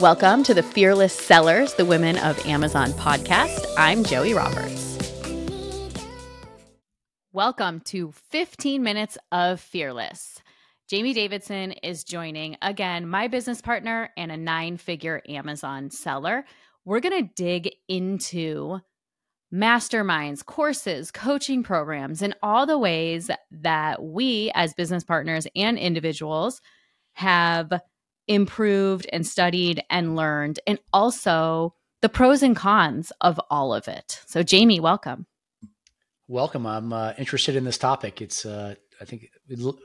Welcome to the Fearless Sellers, the Women of Amazon podcast. I'm Joie Roberts. Welcome to 15 Minutes of Fearless. Jamie Davidson is joining again, my business partner and a nine figure Amazon seller. We're going to dig into masterminds, courses, coaching programs, and all the ways that we as business partners and individuals have improved and studied and learned, and also the pros and cons of all of it. So, Jamie, welcome. Welcome. I'm uh, interested in this topic. It's, uh, I think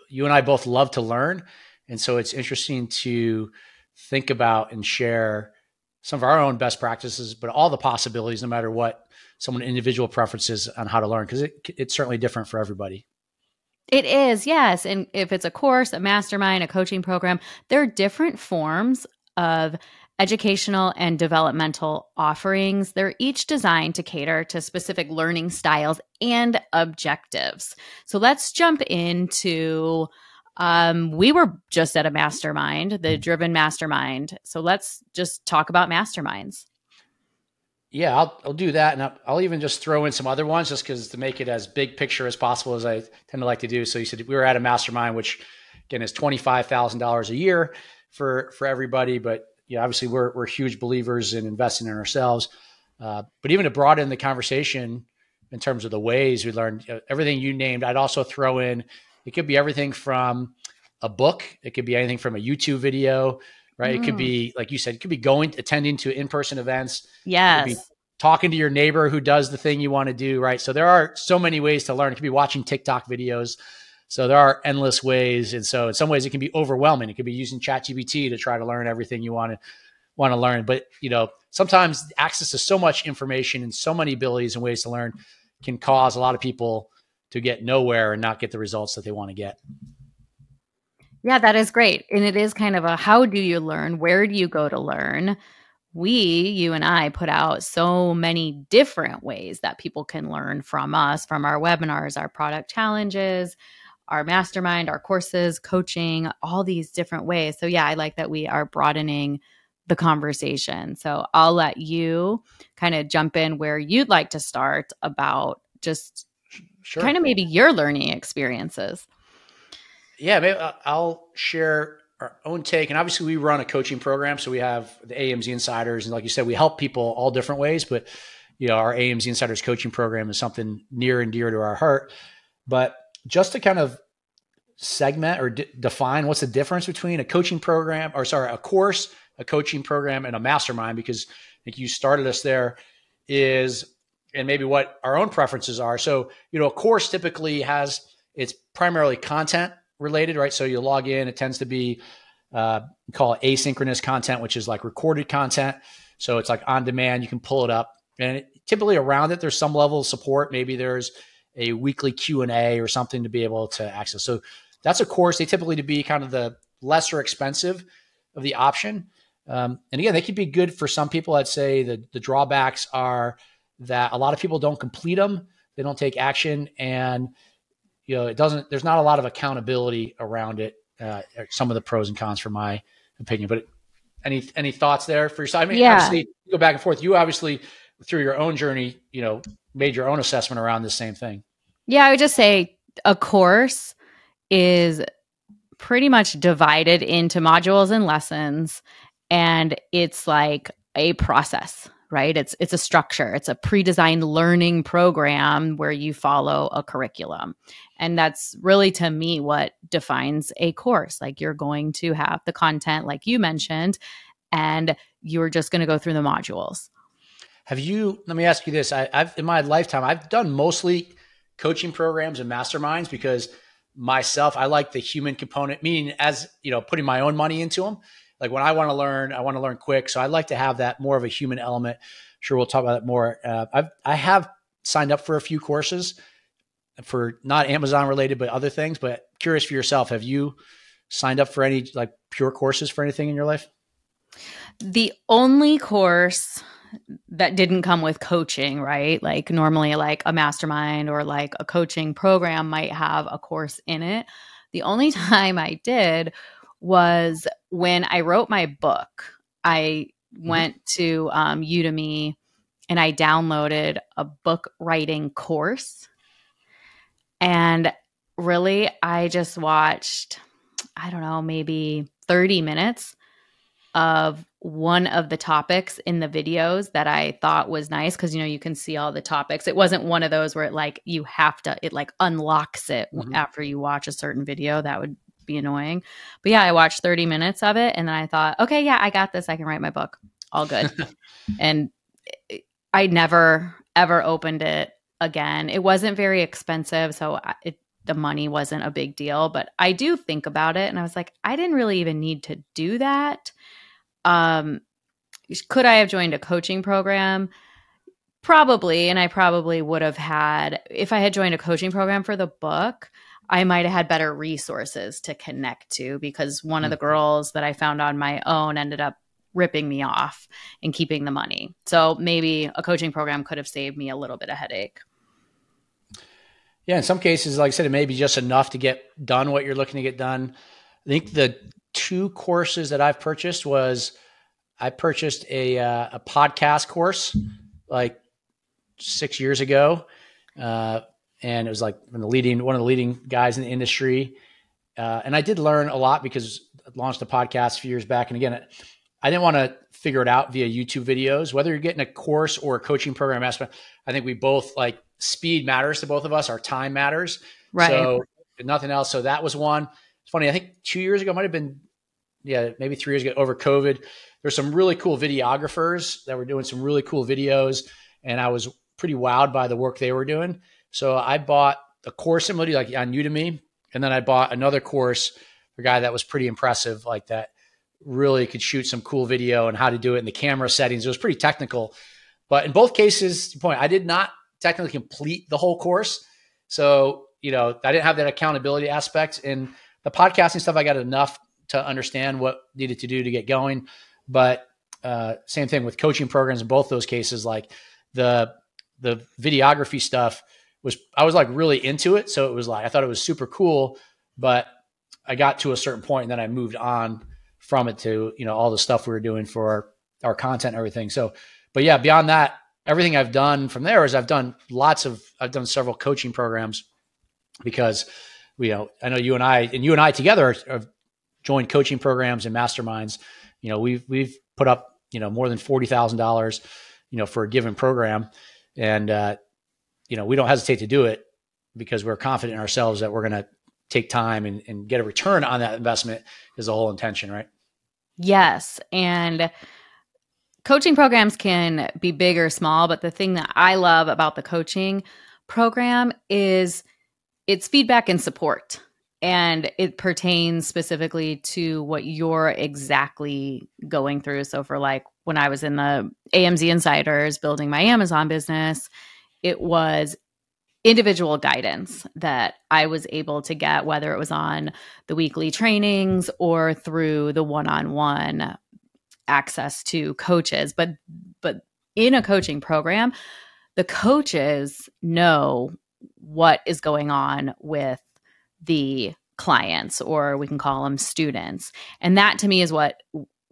you and I both love to learn. And so it's interesting to think about and share some of our own best practices, but all the possibilities, no matter what someone individual preferences on how to learn, because it, it's certainly different for everybody. It is, yes. And if it's a course, a mastermind, a coaching program, there are different forms of educational and developmental offerings. They're each designed to cater to specific learning styles and objectives. So let's jump into um, we were just at a mastermind, the Driven Mastermind. So let's just talk about masterminds. Yeah, I'll, I'll do that. And I'll, I'll even just throw in some other ones just because to make it as big picture as possible as I tend to like to do. So you said we were at a mastermind, which again is $25,000 a year for, for everybody. But yeah, obviously we're, we're huge believers in investing in ourselves. Uh, but even to broaden the conversation in terms of the ways we learned you know, everything you named, I'd also throw in, it could be everything from a book. It could be anything from a YouTube video, right? Mm. It could be, mm. like you said, it could be going, attending to in-person events. Yes. Talking to your neighbor who does the thing you want to do, right? So there are so many ways to learn. It could be watching TikTok videos. So there are endless ways. And so in some ways it can be overwhelming. It could be using ChatGPT to try to learn everything you want to want to learn. But you know, sometimes access to so much information and so many abilities and ways to learn can cause a lot of people to get nowhere and not get the results that they want to get. Yeah, that is great. And it is kind of a how do you learn? Where do you go to learn? We, you and I, put out so many different ways that people can learn from us, from our webinars, our product challenges, our mastermind, our courses, coaching, all these different ways. So, yeah, I like that we are broadening the conversation. So, I'll let you kind of jump in where you'd like to start about just sure. kind of maybe your learning experiences yeah, maybe uh, I'll share our own take. And obviously, we run a coaching program, so we have the AMZ Insiders, and like you said, we help people all different ways. But you know, our AMZ Insiders coaching program is something near and dear to our heart. But just to kind of segment or d- define what's the difference between a coaching program, or sorry, a course, a coaching program, and a mastermind, because I think you started us there, is and maybe what our own preferences are. So, you know, a course typically has it's primarily content related, right? So you log in, it tends to be uh, call it asynchronous content, which is like recorded content. So it's like on demand, you can pull it up, and it, typically around it, there's some level of support. Maybe there's a weekly Q and A or something to be able to access. So that's a course. They typically to be kind of the lesser expensive of the option. Um, and again, they could be good for some people. I'd say the the drawbacks are that a lot of people don't complete them, they don't take action, and you know, it doesn't. There's not a lot of accountability around it. Uh, some of the pros and cons, from my opinion. But any any thoughts there for yourself? I mean, yeah. obviously, go back and forth. You obviously through your own journey, you know, made your own assessment around the same thing. Yeah, I would just say a course is pretty much divided into modules and lessons, and it's like a process right it's it's a structure it's a pre-designed learning program where you follow a curriculum and that's really to me what defines a course like you're going to have the content like you mentioned and you're just going to go through the modules have you let me ask you this I, i've in my lifetime i've done mostly coaching programs and masterminds because myself i like the human component meaning as you know putting my own money into them like when I want to learn, I want to learn quick. So I'd like to have that more of a human element. Sure, we'll talk about that more. Uh, I've, I have signed up for a few courses for not Amazon related, but other things. But curious for yourself, have you signed up for any like pure courses for anything in your life? The only course that didn't come with coaching, right? Like normally like a mastermind or like a coaching program might have a course in it. The only time I did was when I wrote my book. I mm-hmm. went to um, Udemy and I downloaded a book writing course. And really, I just watched, I don't know, maybe 30 minutes of one of the topics in the videos that I thought was nice because you know you can see all the topics. It wasn't one of those where it like you have to it like unlocks it mm-hmm. after you watch a certain video. That would be annoying. But yeah, I watched 30 minutes of it and then I thought, okay, yeah, I got this. I can write my book. All good. and I never ever opened it again. It wasn't very expensive, so it the money wasn't a big deal, but I do think about it and I was like, I didn't really even need to do that. Um, could I have joined a coaching program? Probably. And I probably would have had, if I had joined a coaching program for the book, I might have had better resources to connect to because one mm-hmm. of the mm-hmm. girls that I found on my own ended up ripping me off and keeping the money. So maybe a coaching program could have saved me a little bit of headache. Yeah, in some cases, like I said, it may be just enough to get done what you're looking to get done. I think the two courses that I've purchased was I purchased a uh, a podcast course like six years ago, uh, and it was like one of the leading one of the leading guys in the industry. Uh, and I did learn a lot because I launched a podcast a few years back. And again, I didn't want to figure it out via YouTube videos. Whether you're getting a course or a coaching program I think we both like speed matters to both of us. Our time matters. Right. So nothing else. So that was one. It's funny. I think two years ago might have been yeah, maybe three years ago over COVID. There's some really cool videographers that were doing some really cool videos, and I was pretty wowed by the work they were doing. So I bought a course to like on Udemy, and then I bought another course a guy that was pretty impressive, like that really could shoot some cool video and how to do it in the camera settings. It was pretty technical, but in both cases, point I did not technically complete the whole course, so you know I didn't have that accountability aspect. And the podcasting stuff, I got enough to understand what needed to do to get going. But uh, same thing with coaching programs in both those cases. Like the the videography stuff was I was like really into it, so it was like I thought it was super cool. But I got to a certain point, and then I moved on from it to you know all the stuff we were doing for our, our content and everything. So, but yeah, beyond that, everything I've done from there is I've done lots of I've done several coaching programs because you know I know you and I and you and I together have joined coaching programs and masterminds, you know, we've we've put up you know more than forty thousand dollars, you know, for a given program, and uh, you know we don't hesitate to do it because we're confident in ourselves that we're going to take time and, and get a return on that investment is the whole intention, right? Yes, and coaching programs can be big or small, but the thing that I love about the coaching program is it's feedback and support and it pertains specifically to what you're exactly going through. So, for like when I was in the AMZ Insiders building my Amazon business, it was individual guidance that I was able to get, whether it was on the weekly trainings or through the one on one access to coaches. But, but in a coaching program, the coaches know what is going on with the clients or we can call them students and that to me is what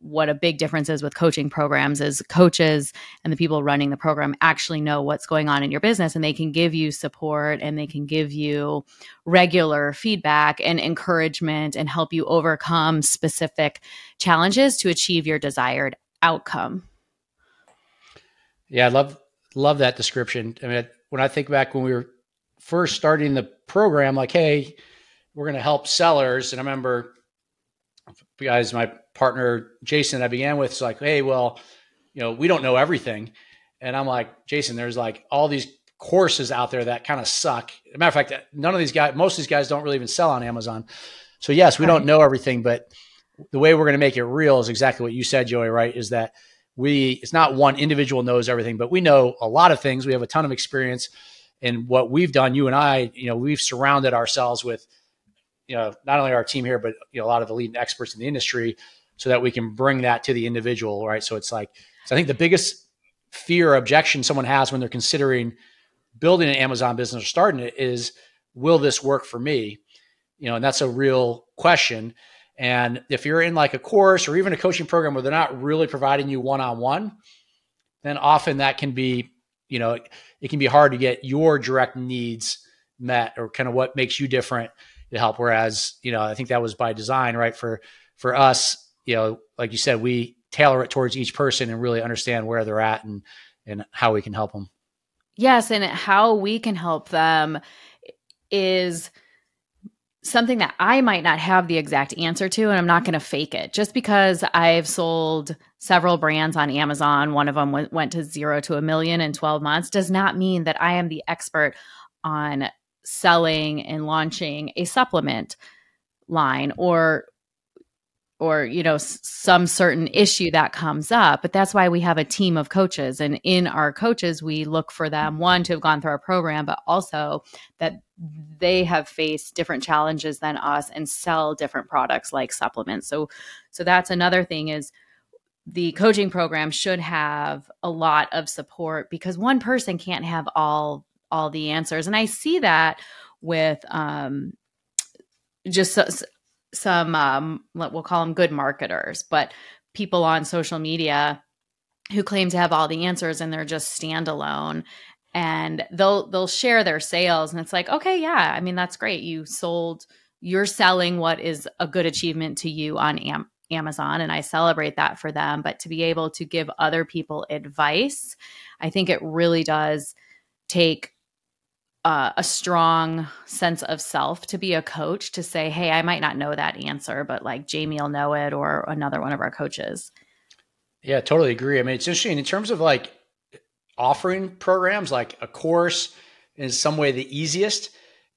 what a big difference is with coaching programs is coaches and the people running the program actually know what's going on in your business and they can give you support and they can give you regular feedback and encouragement and help you overcome specific challenges to achieve your desired outcome yeah i love love that description i mean when i think back when we were first starting the program like hey we're going to help sellers. And I remember guys, my partner Jason, I began with, is like, hey, well, you know, we don't know everything. And I'm like, Jason, there's like all these courses out there that kind of suck. As a matter of fact, none of these guys, most of these guys don't really even sell on Amazon. So yes, we don't know everything, but the way we're going to make it real is exactly what you said, Joie, right? Is that we, it's not one individual knows everything, but we know a lot of things. We have a ton of experience and what we've done, you and I, you know, we've surrounded ourselves with you know not only our team here but you know a lot of the leading experts in the industry so that we can bring that to the individual right so it's like so i think the biggest fear or objection someone has when they're considering building an amazon business or starting it is will this work for me you know and that's a real question And if you're in like a course or even a coaching program where they're not really providing you one on one, then often that can be, you know, it can be hard to get your direct needs met or kind of what makes you different to help. Whereas, you know, I think that was by design, right? For for us, you know, like you said, we tailor it towards each person and really understand where they're at and and how we can help them. Yes, and how we can help them is something that I might not have the exact answer to, and I'm not going to fake it. Just because I've sold several brands on Amazon, one of them went, went to zero to a million in 12 months, does not mean that I am the expert on selling and launching a supplement line or or you know s- some certain issue that comes up but that's why we have a team of coaches. And in our coaches we look for them one to have gone through our program but also that they have faced different challenges than us and sell different products like supplements. So so that's another thing is the coaching program should have a lot of support because one person can't have all all the answers. And i see that with um just some um, we'll call them good marketers, but people on social media who claim to have all the answers and they're just standalone and they'll they'll share their sales and it's like okay yeah i mean that's great. You sold you're selling what is a good achievement to you on Am- amazon and i celebrate that for them but to be able to give other people advice i think it really does take uh, a strong sense of self to be a coach to say, hey, I might not know that answer, but like Jamie will know it or another one of our coaches. Yeah, totally agree. I mean, it's interesting in terms of like offering programs, like a course is some way the easiest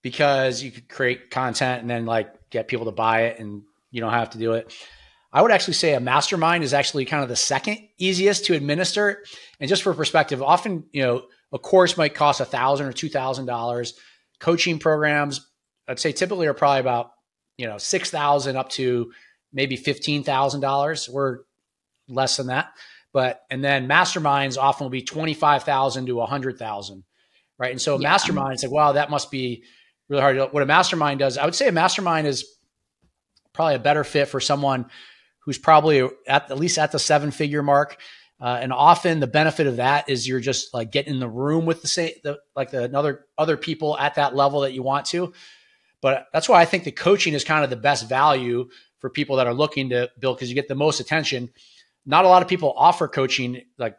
because you could create content and then like get people to buy it and you don't have to do it. I would actually say a mastermind is actually kind of the second easiest to administer. And just for perspective, often, you know, a course might cost a thousand or two thousand dollars. Coaching programs, I'd say typically are probably about you know six thousand up to maybe fifteen thousand dollars. We're less than that, but and then masterminds often will be twenty five thousand to a hundred thousand, right? And so a yeah. mastermind, it's like wow, that must be really hard. What a mastermind does, I would say a mastermind is probably a better fit for someone who's probably at, at least at the seven figure mark uh, and often the benefit of that is you're just like getting in the room with the same, the, like the other other people at that level that you want to. But that's why I think the coaching is kind of the best value for people that are looking to build because you get the most attention. Not a lot of people offer coaching like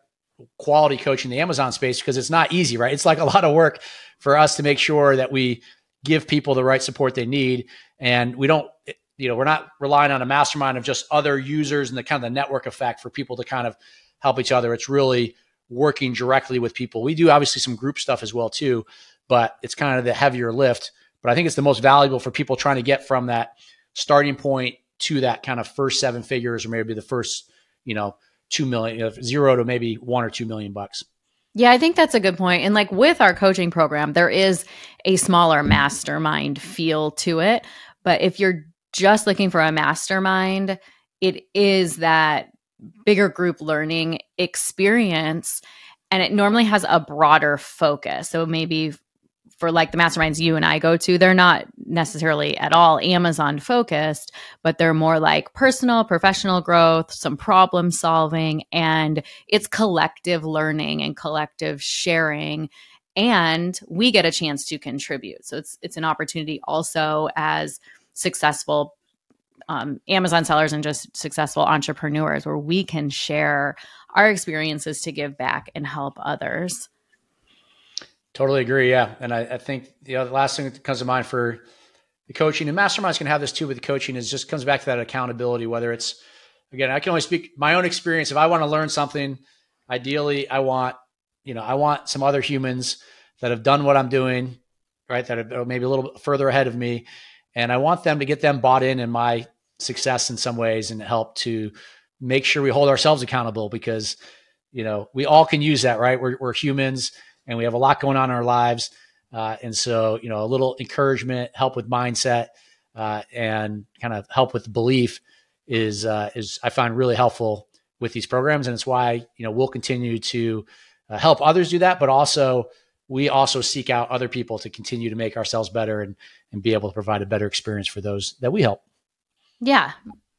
quality coaching in the Amazon space because it's not easy, right? It's like a lot of work for us to make sure that we give people the right support they need, and we don't you know we're not relying on a mastermind of just other users and the kind of the network effect for people to kind of help each other. It's really working directly with people. We do obviously some group stuff as well too, but it's kind of the heavier lift. But I think it's the most valuable for people trying to get from that starting point to that kind of first seven figures or maybe the first, you know, two million, zero to maybe one or two million bucks. Yeah, I think that's a good point. And like with our coaching program, there is a smaller mastermind feel to it. But if you're just looking for a mastermind, it is that bigger group learning experience and it normally has a broader focus so maybe for like the masterminds you and I go to, they're not necessarily at all Amazon focused, but they're more like personal, professional growth, some problem solving, and it's collective learning and collective sharing. And we get a chance to contribute. So it's it's an opportunity also as successful um, Amazon sellers and just successful entrepreneurs where we can share our experiences to give back and help others. Totally agree. Yeah. And I, I think the last thing that comes to mind for the coaching and masterminds can have this too with the coaching is just comes back to that accountability, whether it's, again, I can only speak my own experience. If I want to learn something, ideally I want, you know, I want some other humans that have done what I'm doing, right. That are maybe a little bit further ahead of me. And I want them to get them bought in in my success in some ways and help to make sure we hold ourselves accountable because you know we all can use that right? We're, we're humans and we have a lot going on in our lives. Uh, and so you know a little encouragement help with mindset uh, and kind of help with belief is uh, is i find really helpful with these programs. And it's why you know we'll continue to uh, help others do that but also we also seek out other people to continue to make ourselves better and and be able to provide a better experience for those that we help Yeah,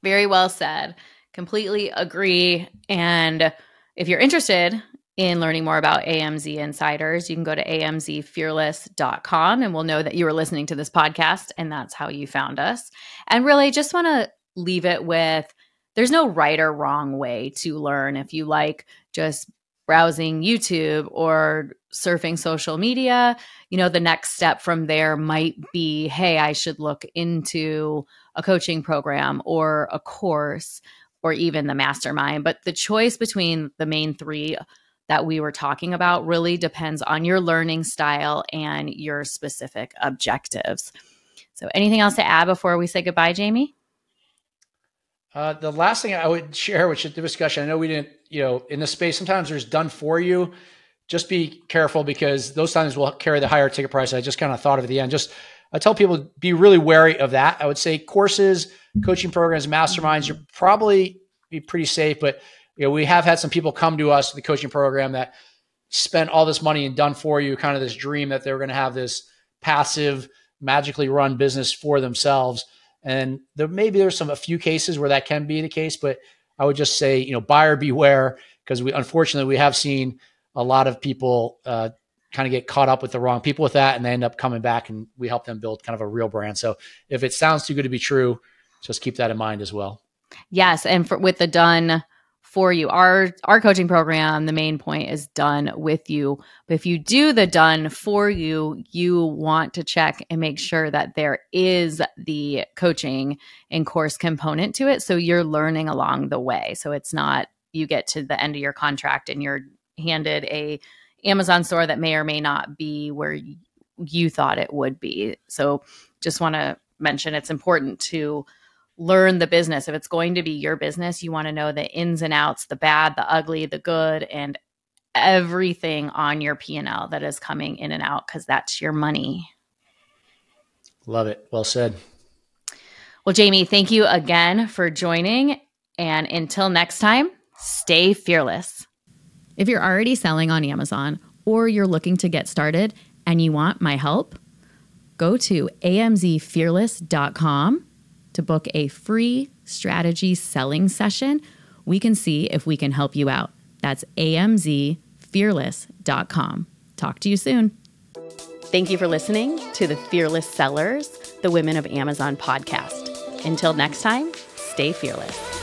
very well said. Completely agree. And if you're interested in learning more about AMZ insiders, you can go to amzfearless.com and we'll know that you were listening to this podcast and that's how you found us. And really, just want to leave it with there's no right or wrong way to learn. If you like just browsing YouTube or surfing social media, you know, the next step from there might be hey, I should look into a coaching program or a course or even the mastermind. But the choice between the main three that we were talking about really depends on your learning style and your specific objectives. So, anything else to add before we say goodbye, Jamie? Uh, the last thing I would share, which is the discussion, I know we didn't, you know, in this space, sometimes there's done for you. Just be careful because those times will carry the higher ticket price. I just kind of thought of at the end. Just I tell people be really wary of that. I would say courses, coaching programs, masterminds, you're probably be pretty safe. But you know, we have had some people come to us the coaching program that spent all this money and done for you, kind of this dream that they were going to have this passive, magically run business for themselves. And there maybe there's some a few cases where that can be the case, but I would just say, you know, buyer beware because we unfortunately we have seen a lot of people uh, kind of get caught up with the wrong people with that, and they end up coming back, and we help them build kind of a real brand. So if it sounds too good to be true, just keep that in mind as well. Yes, and for, with the done for you, our our coaching program, the main point is done with you. But if you do the done for you, you want to check and make sure that there is the coaching and course component to it, so you're learning along the way. So it's not you get to the end of your contract and you're handed a Amazon store that may or may not be where you thought it would be. So just want to mention it's important to learn the business. If it's going to be your business, you want to know the ins and outs, the bad, the ugly, the good, and everything on your P&L that is coming in and out because that's your money. Love it. Well said. Well, Jamie, thank you again for joining. And until next time, stay fearless. If you're already selling on Amazon or you're looking to get started and you want my help, go to amzfearless.com to book a free strategy selling session. We can see if we can help you out. That's amzfearless.com. Talk to you soon. Thank you for listening to the Fearless Sellers, the Women of Amazon podcast. Until next time, stay fearless.